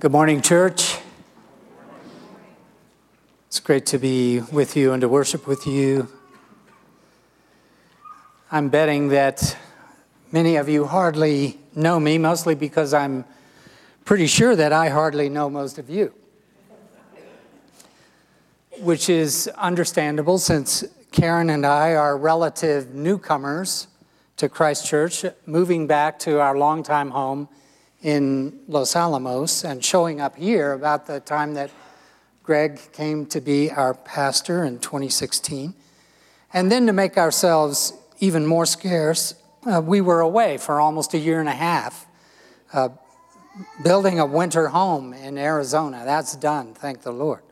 Good morning, church. It's great to be with you and to worship with you. I'm betting that many of you hardly know me, mostly because I'm pretty sure that I hardly know most of you, which is understandable since Karen and I are relative newcomers to Christ Church, moving back to our longtime home in Los Alamos and showing up here about the time that Greg came to be our pastor in 2016. And then to make ourselves even more scarce, uh, we were away for almost a year and a half, uh, building a winter home in Arizona. That's done, thank the Lord.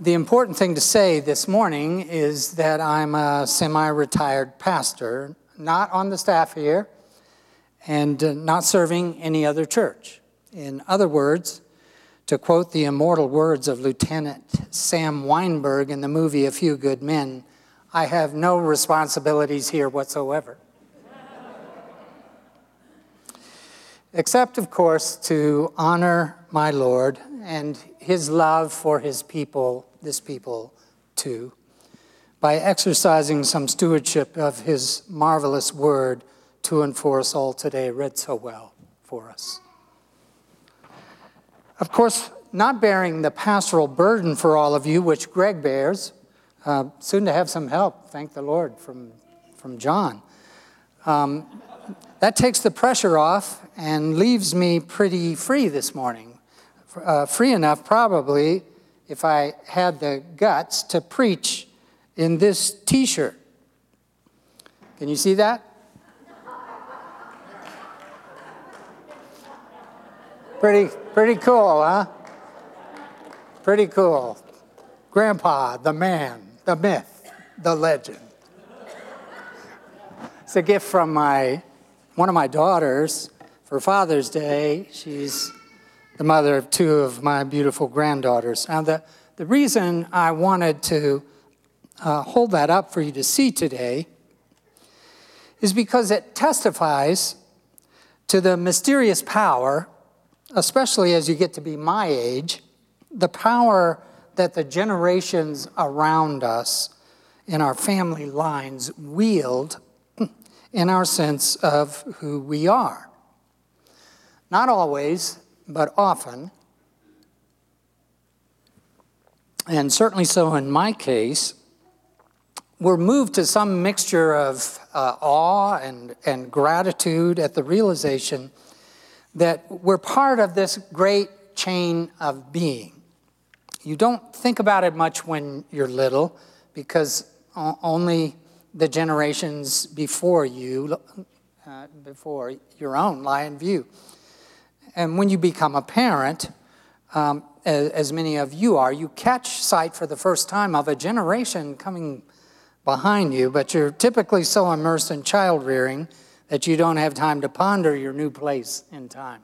The important thing to say this morning is that I'm a semi retired pastor, not on the staff here and uh, not serving any other church. In other words, to quote the immortal words of Lieutenant Sam Weinberg in the movie A Few Good Men, I have no responsibilities here whatsoever. Except, of course, to honor my Lord and his love for his people, this people too, by exercising some stewardship of his marvelous word to and for us all today, read so well for us. Of course, not bearing the pastoral burden for all of you, which Greg bears, uh, soon to have some help, thank the Lord, from, from John. Um, that takes the pressure off and leaves me pretty free this morning. Uh, free enough, probably, if I had the guts to preach in this t shirt. Can you see that? Pretty, pretty cool, huh? Pretty cool. Grandpa, the man, the myth, the legend. It's a gift from my one of my daughters for Father's Day. She's the mother of two of my beautiful granddaughters. Now, the, the reason I wanted to uh, hold that up for you to see today is because it testifies to the mysterious power especially as you get to be my age, the power that the generations around us in our family lines wield in our sense of who we are. Not always, but often. And certainly so in my case, we're moved to some mixture of uh, awe and, and gratitude at the realization that we're part of this great chain of being. You don't think about it much when you're little because only the generations before you, uh, before your own, lie in view. And when you become a parent, um, as, as many of you are, you catch sight for the first time of a generation coming behind you, but you're typically so immersed in child rearing that you don't have time to ponder your new place in time.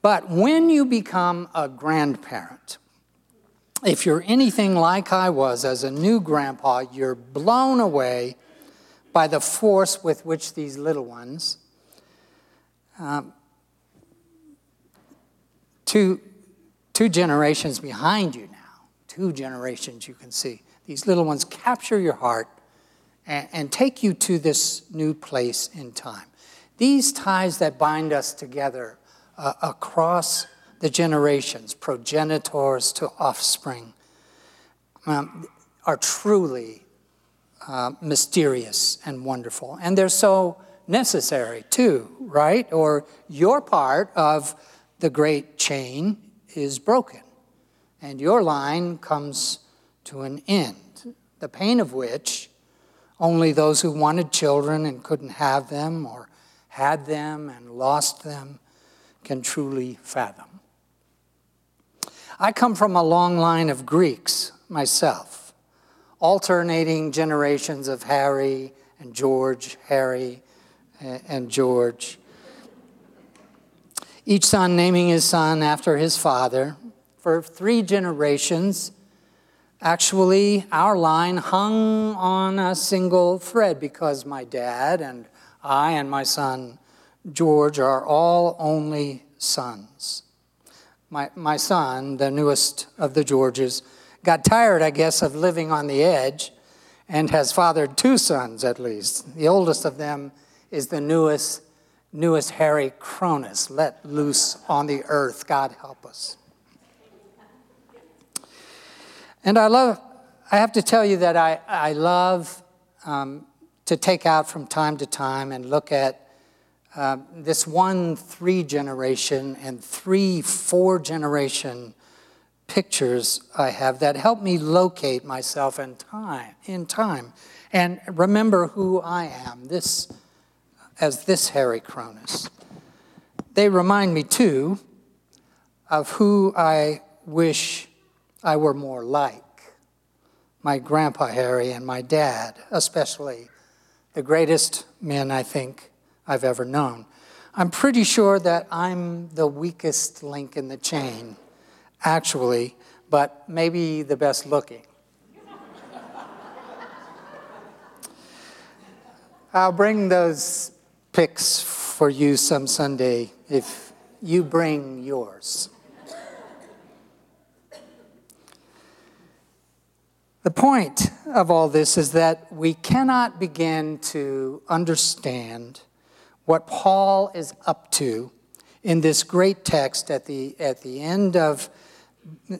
But when you become a grandparent, if you're anything like I was as a new grandpa, you're blown away by the force with which these little ones, um, two, two generations behind you now, two generations you can see, these little ones capture your heart and, and take you to this new place in time. These ties that bind us together uh, across the generations, progenitors to offspring, um, are truly uh, mysterious and wonderful. And they're so necessary too, right? Or your part of the great chain is broken, and your line comes to an end, the pain of which only those who wanted children and couldn't have them, or had them and lost them, can truly fathom. I come from a long line of Greeks myself, alternating generations of Harry and George, Harry and George. Each son naming his son after his father. For three generations, Actually, our line hung on a single thread because my dad and I and my son George are all only sons. my, my son, the newest of the Georges, got tired, I guess, of living on the edge and has fathered two sons at least. The oldest of them is the newest, newest Harry Cronus, let loose on the earth. God help us. And I love, I have to tell you that I, I love um, to take out from time to time and look at uh, this one three generation and three four generation pictures I have that help me locate myself in time, in time and remember who I am, this, as this Harry Cronus. They remind me, too, of who I wish I were more like my grandpa Harry and my dad, especially the greatest men I think I've ever known. I'm pretty sure that I'm the weakest link in the chain actually, but maybe the best looking. I'll bring those pics for you some Sunday if you bring yours. The point of all this is that we cannot begin to understand what Paul is up to in this great text at the, at the end of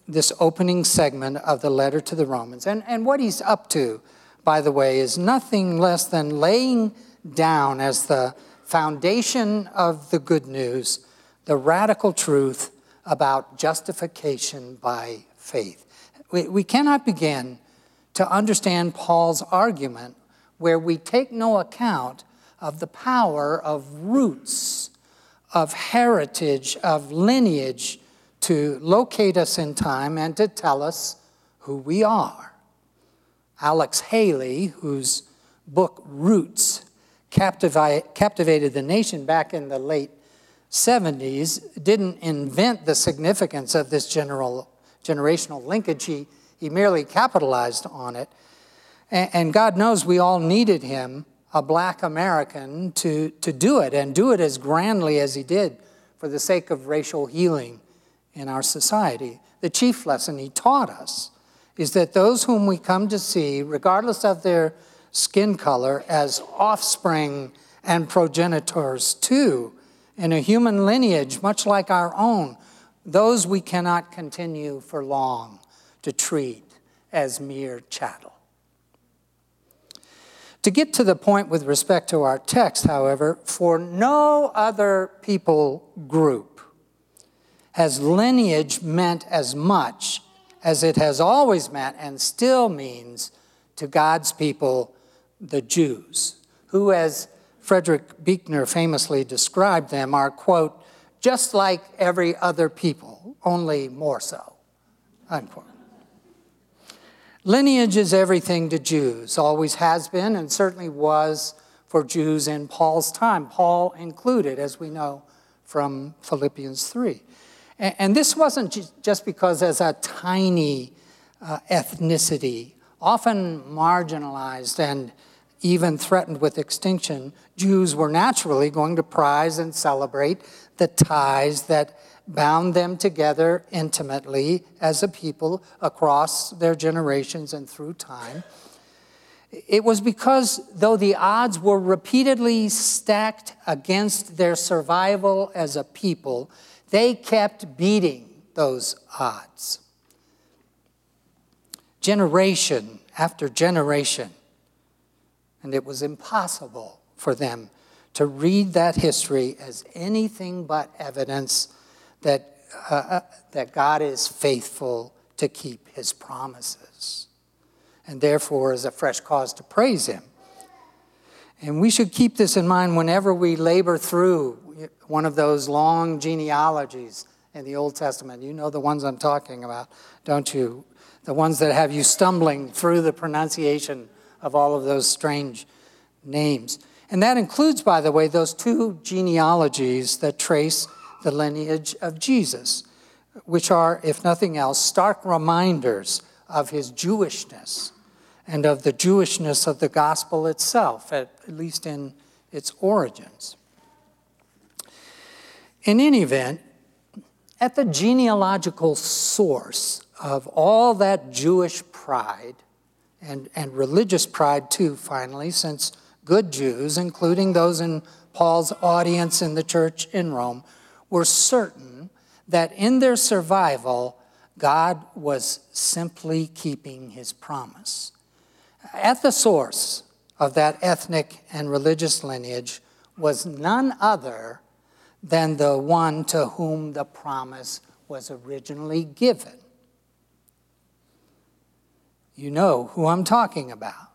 this opening segment of the letter to the Romans. And, and what he's up to, by the way, is nothing less than laying down as the foundation of the good news the radical truth about justification by faith. We, we cannot begin to understand Paul's argument where we take no account of the power of roots, of heritage, of lineage to locate us in time and to tell us who we are. Alex Haley, whose book Roots captivated the nation back in the late 70s, didn't invent the significance of this general, generational linkage. He, he merely capitalized on it. And, God knows we all needed him, a black American, to, to do it and do it as grandly as he did for the sake of racial healing in our society. The chief lesson he taught us is that those whom we come to see, regardless of their skin color, as offspring and progenitors too, in a human lineage much like our own, those we cannot continue for long to treat as mere chattel. To get to the point with respect to our text, however, for no other people group has lineage meant as much as it has always meant and still means to God's people, the Jews, who, as Frederick Buechner famously described them, are, quote, just like every other people, only more so, unquote. Lineage is everything to Jews, always has been, and certainly was for Jews in Paul's time, Paul included, as we know from Philippians 3. And this wasn't just because as a tiny uh, ethnicity, often marginalized and even threatened with extinction, Jews were naturally going to prize and celebrate the ties that bound them together intimately as a people across their generations and through time. It was because, though the odds were repeatedly stacked against their survival as a people, they kept beating those odds. Generation after generation. And it was impossible for them to read that history as anything but evidence that, uh, uh that God is faithful to keep his promises. And therefore is a fresh cause to praise him. And we should keep this in mind whenever we labor through one of those long genealogies in the Old Testament. You know the ones I'm talking about, don't you? The ones that have you stumbling through the pronunciation of all of those strange names. And that includes, by the way, those two genealogies that trace the lineage of Jesus, which are, if nothing else, stark reminders of his Jewishness and of the Jewishness of the gospel itself, at least in its origins. In any event, at the genealogical source of all that Jewish pride and, and religious pride, too, finally, since good Jews, including those in Paul's audience in the church in Rome, were certain that in their survival, God was simply keeping his promise. At the source of that ethnic and religious lineage was none other than the one to whom the promise was originally given. You know who I'm talking about.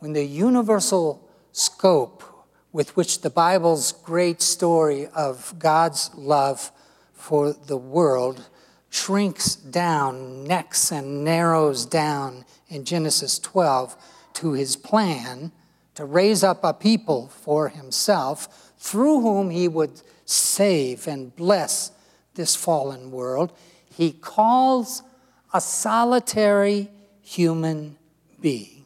When the universal scope with which the Bible's great story of God's love for the world shrinks down, necks and narrows down in Genesis 12 to his plan to raise up a people for himself through whom he would save and bless this fallen world, he calls a solitary human being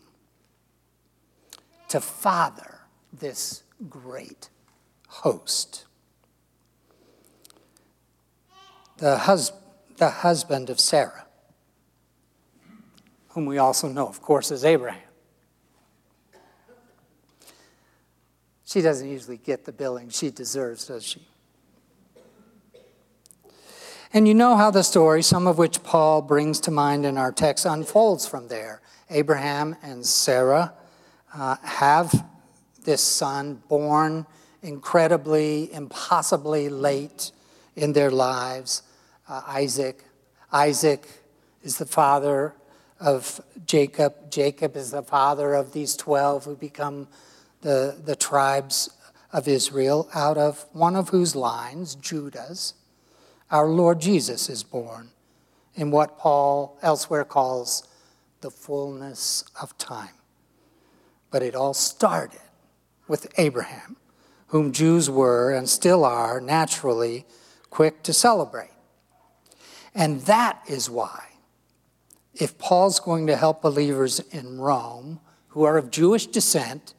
to father this great host. The, hus- the husband of Sarah, whom we also know, of course, as Abraham. She doesn't usually get the billing she deserves, does she? And you know how the story, some of which Paul brings to mind in our text, unfolds from there. Abraham and Sarah uh, have this son born incredibly, impossibly late in their lives, uh, Isaac. Isaac is the father of Jacob. Jacob is the father of these 12 who become the, the tribes of Israel, out of one of whose lines, Judah's, our Lord Jesus is born in what Paul elsewhere calls the fullness of time. But it all started with Abraham, whom Jews were and still are naturally quick to celebrate. And that is why, if Paul's going to help believers in Rome who are of Jewish descent,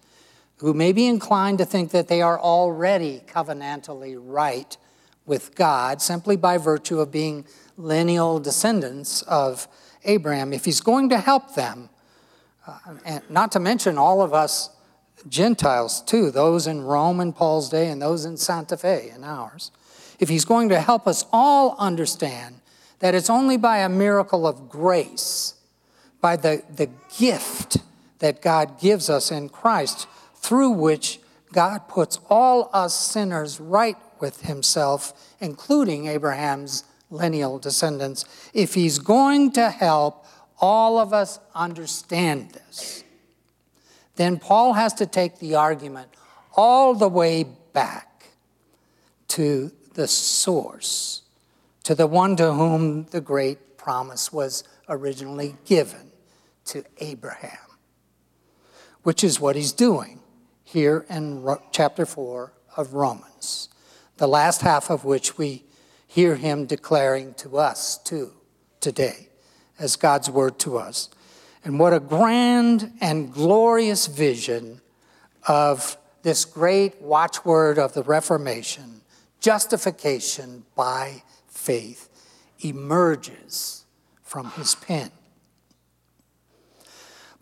who may be inclined to think that they are already covenantally right with God simply by virtue of being lineal descendants of Abraham, if he's going to help them, uh, and not to mention all of us Gentiles too, those in Rome in Paul's day and those in Santa Fe in ours, if he's going to help us all understand that it's only by a miracle of grace, by the, the gift that God gives us in Christ, through which God puts all us sinners right with himself, including Abraham's lineal descendants, if he's going to help all of us understand this, then Paul has to take the argument all the way back to the source, to the one to whom the great promise was originally given, to Abraham, which is what he's doing here in chapter 4 of Romans, the last half of which we hear him declaring to us too today as God's word to us. And what a grand and glorious vision of this great watchword of the Reformation, justification by faith, emerges from his pen.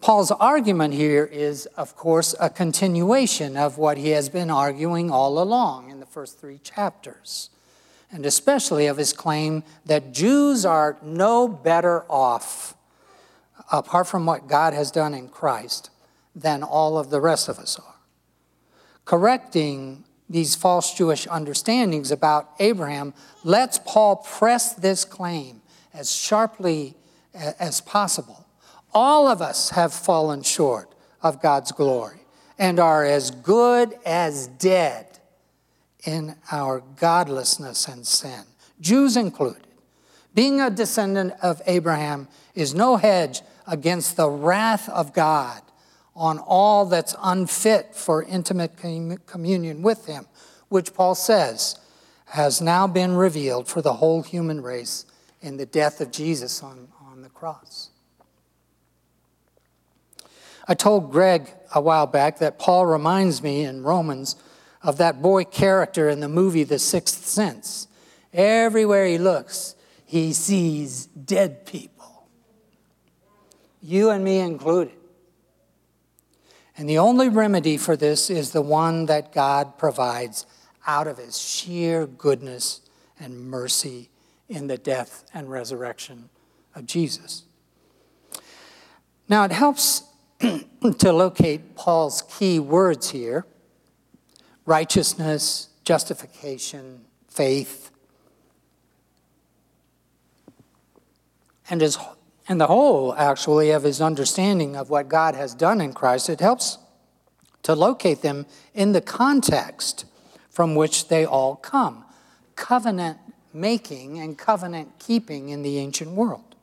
Paul's argument here is, of course, a continuation of what he has been arguing all along in the first three chapters, and especially of his claim that Jews are no better off, apart from what God has done in Christ, than all of the rest of us are. Correcting these false Jewish understandings about Abraham lets Paul press this claim as sharply as possible all of us have fallen short of God's glory and are as good as dead in our godlessness and sin, Jews included. Being a descendant of Abraham is no hedge against the wrath of God on all that's unfit for intimate communion with Him, which Paul says has now been revealed for the whole human race in the death of Jesus on, on the cross. I told Greg a while back that Paul reminds me in Romans of that boy character in the movie The Sixth Sense. Everywhere he looks, he sees dead people, you and me included. And the only remedy for this is the one that God provides out of his sheer goodness and mercy in the death and resurrection of Jesus. Now, it helps to locate Paul's key words here righteousness, justification, faith. And his and the whole, actually, of his understanding of what God has done in Christ, it helps to locate them in the context from which they all come covenant making and covenant keeping in the ancient world.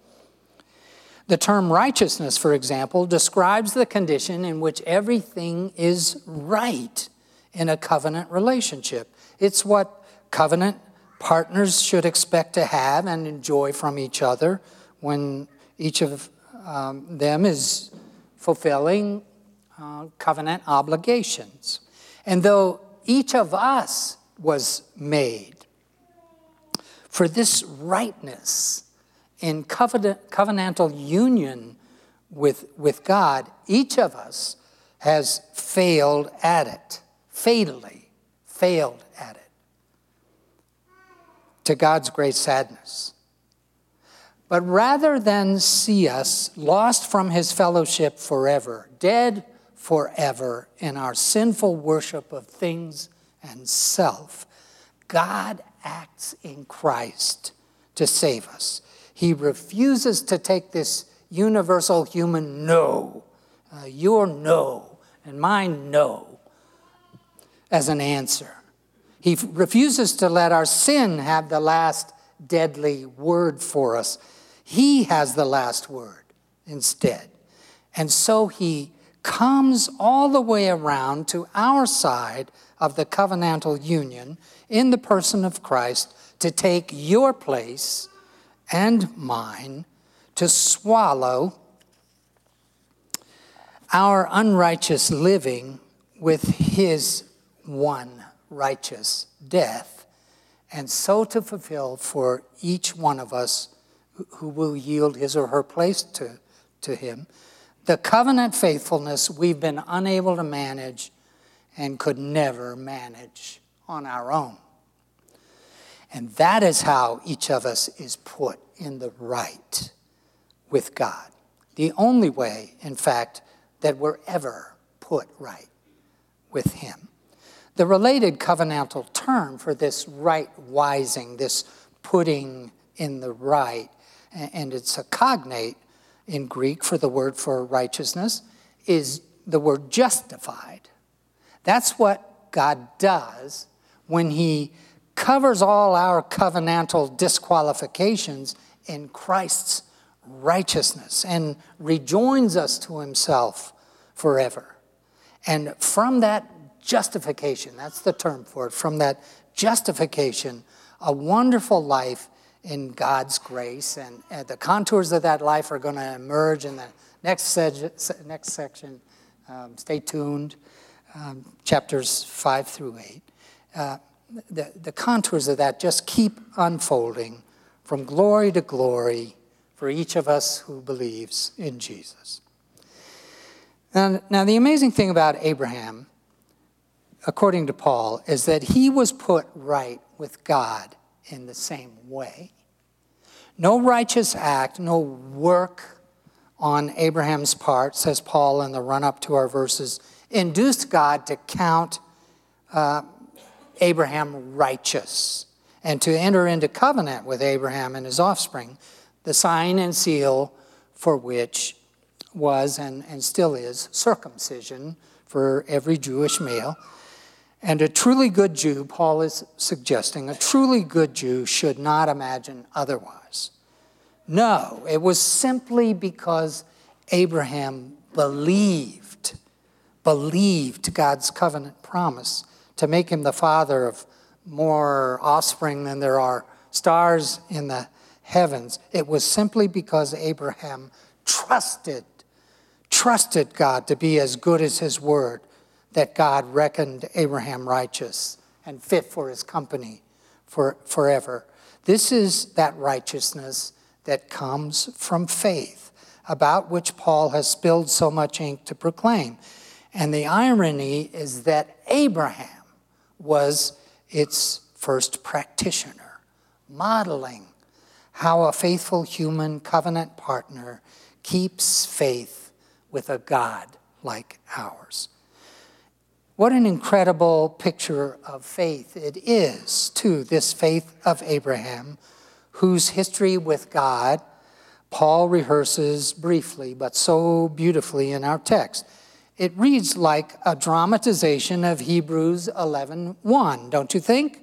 The term righteousness, for example, describes the condition in which everything is right in a covenant relationship. It's what covenant partners should expect to have and enjoy from each other when each of um, them is fulfilling uh, covenant obligations. And though each of us was made for this rightness in covenant, covenantal union with, with God, each of us has failed at it, fatally failed at it, to God's great sadness. But rather than see us lost from his fellowship forever, dead forever in our sinful worship of things and self, God acts in Christ to save us. He refuses to take this universal human no, uh, your no, and mine no, as an answer. He refuses to let our sin have the last deadly word for us. He has the last word instead. And so he comes all the way around to our side of the covenantal union in the person of Christ to take your place and mine to swallow our unrighteous living with his one righteous death, and so to fulfill for each one of us who will yield his or her place to, to him. The covenant faithfulness we've been unable to manage and could never manage on our own. And that is how each of us is put in the right with God. The only way, in fact, that we're ever put right with Him. The related covenantal term for this right wising, this putting in the right, and it's a cognate in Greek for the word for righteousness, is the word justified. That's what God does when He covers all our covenantal disqualifications in Christ's righteousness and rejoins us to Himself forever. And from that justification, that's the term for it, from that justification, a wonderful life in God's grace. And, and the contours of that life are going to emerge in the next, se- next section. Um, stay tuned, um, chapters 5 through 8. Uh, the, the contours of that just keep unfolding from glory to glory for each of us who believes in Jesus. Now, now, the amazing thing about Abraham, according to Paul, is that he was put right with God in the same way. No righteous act, no work on Abraham's part, says Paul in the run up to our verses, induced God to count uh, Abraham righteous and to enter into covenant with Abraham and his offspring, the sign and seal for which was and, and still is circumcision for every Jewish male. And a truly good Jew, Paul is suggesting, a truly good Jew should not imagine otherwise. No, it was simply because Abraham believed, believed God's covenant promise to make him the father of more offspring than there are stars in the heavens. It was simply because Abraham trusted, trusted God to be as good as his word that God reckoned Abraham righteous and fit for his company for, forever. This is that righteousness that comes from faith, about which Paul has spilled so much ink to proclaim. And the irony is that Abraham was its first practitioner, modeling how a faithful human covenant partner keeps faith with a God like ours. What an incredible picture of faith it is, too, this faith of Abraham, whose history with God Paul rehearses briefly, but so beautifully in our text. It reads like a dramatization of Hebrews 11:1, don't you think?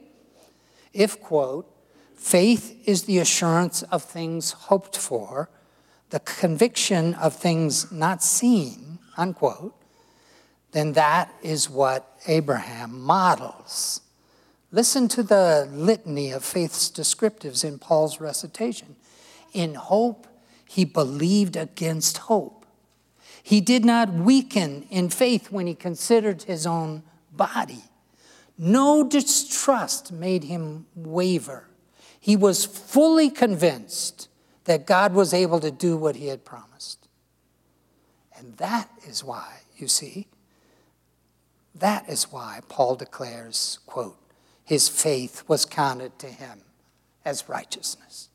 If quote, faith is the assurance of things hoped for, the conviction of things not seen, unquote, then that is what Abraham models. Listen to the litany of faith's descriptives in Paul's recitation. In hope, he believed against hope. He did not weaken in faith when he considered his own body. No distrust made him waver. He was fully convinced that God was able to do what he had promised. And that is why, you see, that is why Paul declares, quote, his faith was counted to him as righteousness.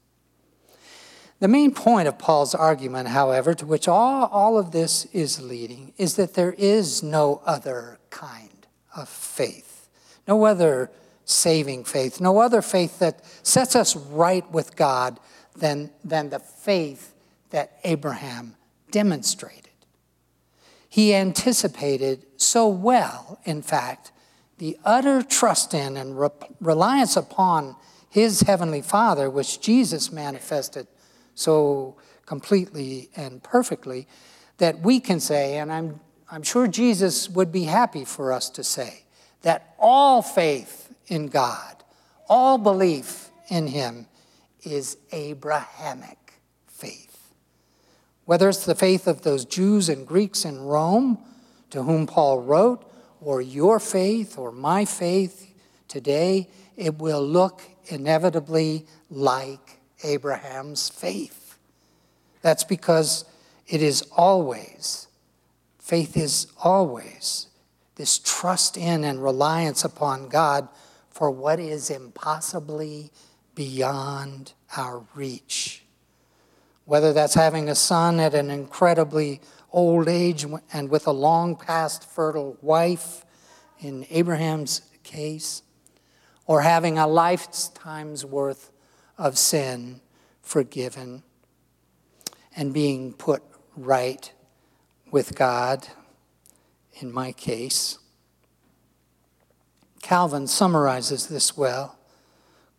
The main point of Paul's argument, however, to which all, all of this is leading, is that there is no other kind of faith, no other saving faith, no other faith that sets us right with God than, than the faith that Abraham demonstrated. He anticipated so well, in fact, the utter trust in and re- reliance upon his heavenly Father, which Jesus manifested so completely and perfectly, that we can say, and I'm, I'm sure Jesus would be happy for us to say, that all faith in God, all belief in Him is Abrahamic faith. Whether it's the faith of those Jews and Greeks in Rome to whom Paul wrote, or your faith or my faith today, it will look inevitably like Abraham's faith. That's because it is always, faith is always this trust in and reliance upon God for what is impossibly beyond our reach. Whether that's having a son at an incredibly old age and with a long past fertile wife in Abraham's case, or having a lifetime's worth of sin forgiven and being put right with God, in my case. Calvin summarizes this well.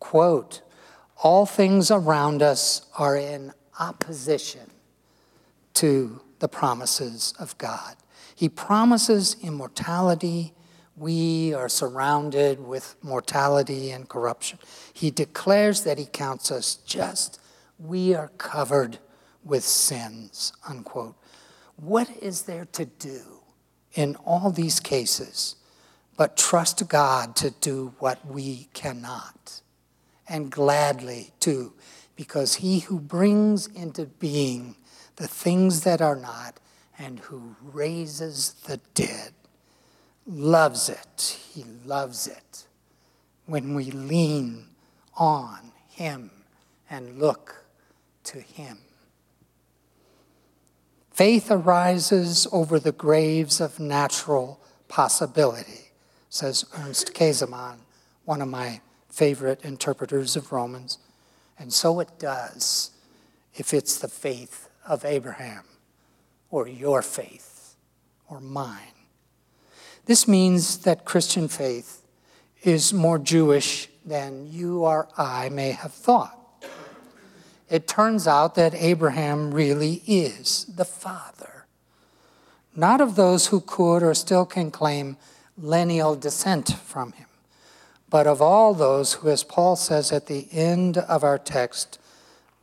Quote, all things around us are in opposition to the promises of God. He promises immortality. We are surrounded with mortality and corruption. He declares that He counts us just. We are covered with sins, unquote. What is there to do in all these cases but trust God to do what we cannot? And gladly, too, because He who brings into being the things that are not, and who raises the dead. Loves it. He loves it when we lean on Him and look to Him. Faith arises over the graves of natural possibility, says Ernst Käsemann, one of my favorite interpreters of Romans. And so it does if it's the faith of Abraham or your faith or mine. This means that Christian faith is more Jewish than you or I may have thought. It turns out that Abraham really is the father, not of those who could or still can claim lineal descent from him, but of all those who, as Paul says at the end of our text,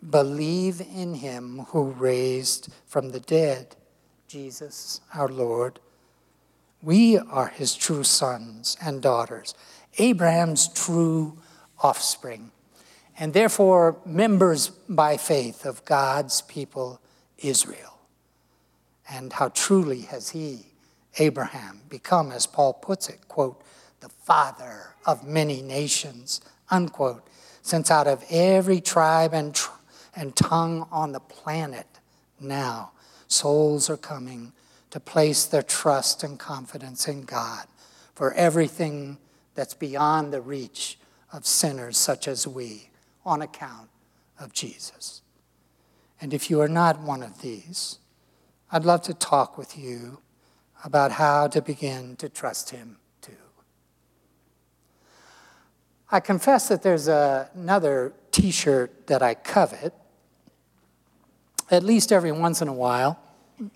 Believe in him who raised from the dead Jesus our Lord. We are his true sons and daughters, Abraham's true offspring, and therefore members by faith of God's people, Israel. And how truly has he, Abraham, become, as Paul puts it, quote, the father of many nations, unquote, since out of every tribe and, tr- and tongue on the planet now souls are coming to place their trust and confidence in God for everything that's beyond the reach of sinners such as we on account of Jesus. And if you are not one of these, I'd love to talk with you about how to begin to trust Him too. I confess that there's a, another t shirt that I covet, at least every once in a while,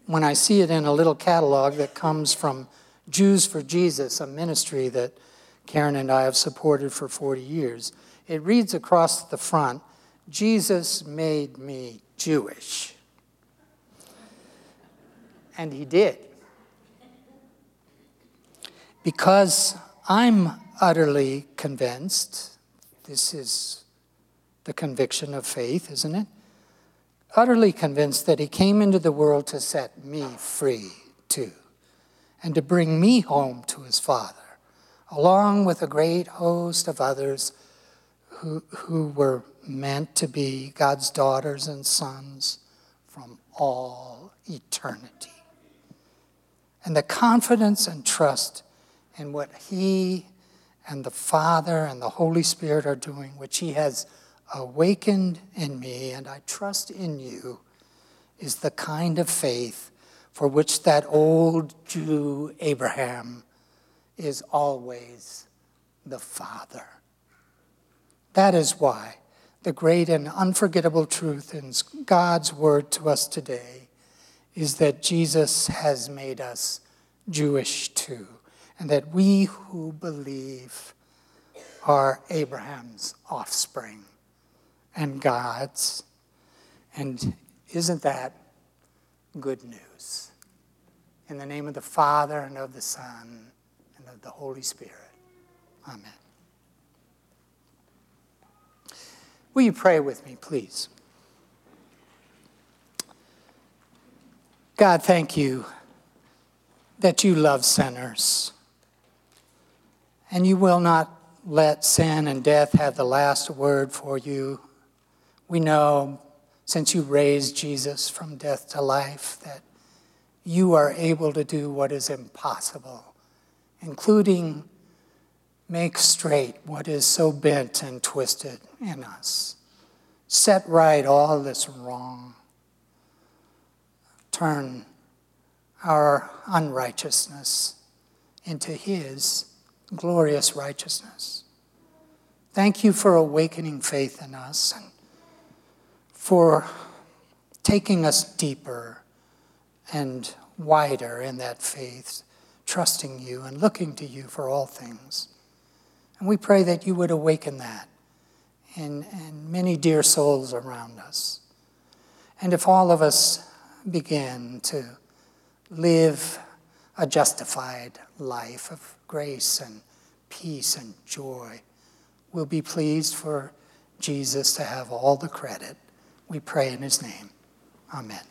when I see it in a little catalog that comes from Jews for Jesus, a ministry that Karen and I have supported for 40 years. It reads across the front Jesus made me Jewish. And he did. Because I'm utterly convinced, this is the conviction of faith, isn't it? Utterly convinced that he came into the world to set me free too, and to bring me home to his Father along with a great host of others who, who were meant to be God's daughters and sons from all eternity. And the confidence and trust in what He and the Father and the Holy Spirit are doing, which He has awakened in me, and I trust in you, is the kind of faith for which that old Jew Abraham is always the Father. That is why the great and unforgettable truth in God's word to us today is that Jesus has made us Jewish too, and that we who believe are Abraham's offspring and God's. And isn't that good news? In the name of the Father and of the Son and of the Holy Spirit. Amen. Will you pray with me, please? God, thank you that you love sinners. And you will not let sin and death have the last word for you. We know, since you raised Jesus from death to life, that you are able to do what is impossible including make straight what is so bent and twisted in us, set right all that's wrong, turn our unrighteousness into His glorious righteousness. Thank you for awakening faith in us and for taking us deeper and wider in that faith trusting you and looking to you for all things. And we pray that you would awaken that in, in many dear souls around us. And if all of us begin to live a justified life of grace and peace and joy, we'll be pleased for Jesus to have all the credit. We pray in his name. Amen.